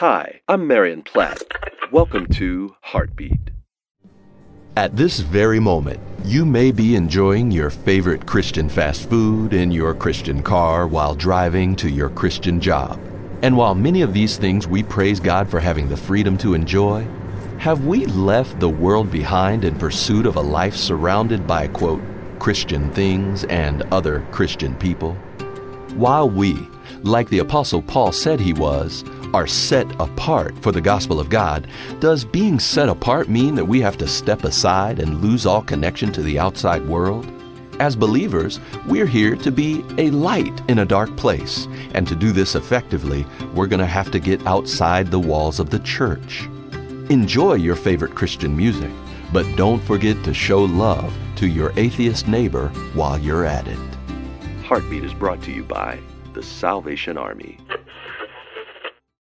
Hi, I'm Marion Platt. Welcome to Heartbeat. At this very moment, you may be enjoying your favorite Christian fast food in your Christian car while driving to your Christian job. And while many of these things we praise God for having the freedom to enjoy, have we left the world behind in pursuit of a life surrounded by, quote, Christian things and other Christian people? While we, like the Apostle Paul said he was, are set apart for the gospel of God, does being set apart mean that we have to step aside and lose all connection to the outside world? As believers, we're here to be a light in a dark place, and to do this effectively, we're going to have to get outside the walls of the church. Enjoy your favorite Christian music, but don't forget to show love to your atheist neighbor while you're at it. Heartbeat is brought to you by the Salvation Army.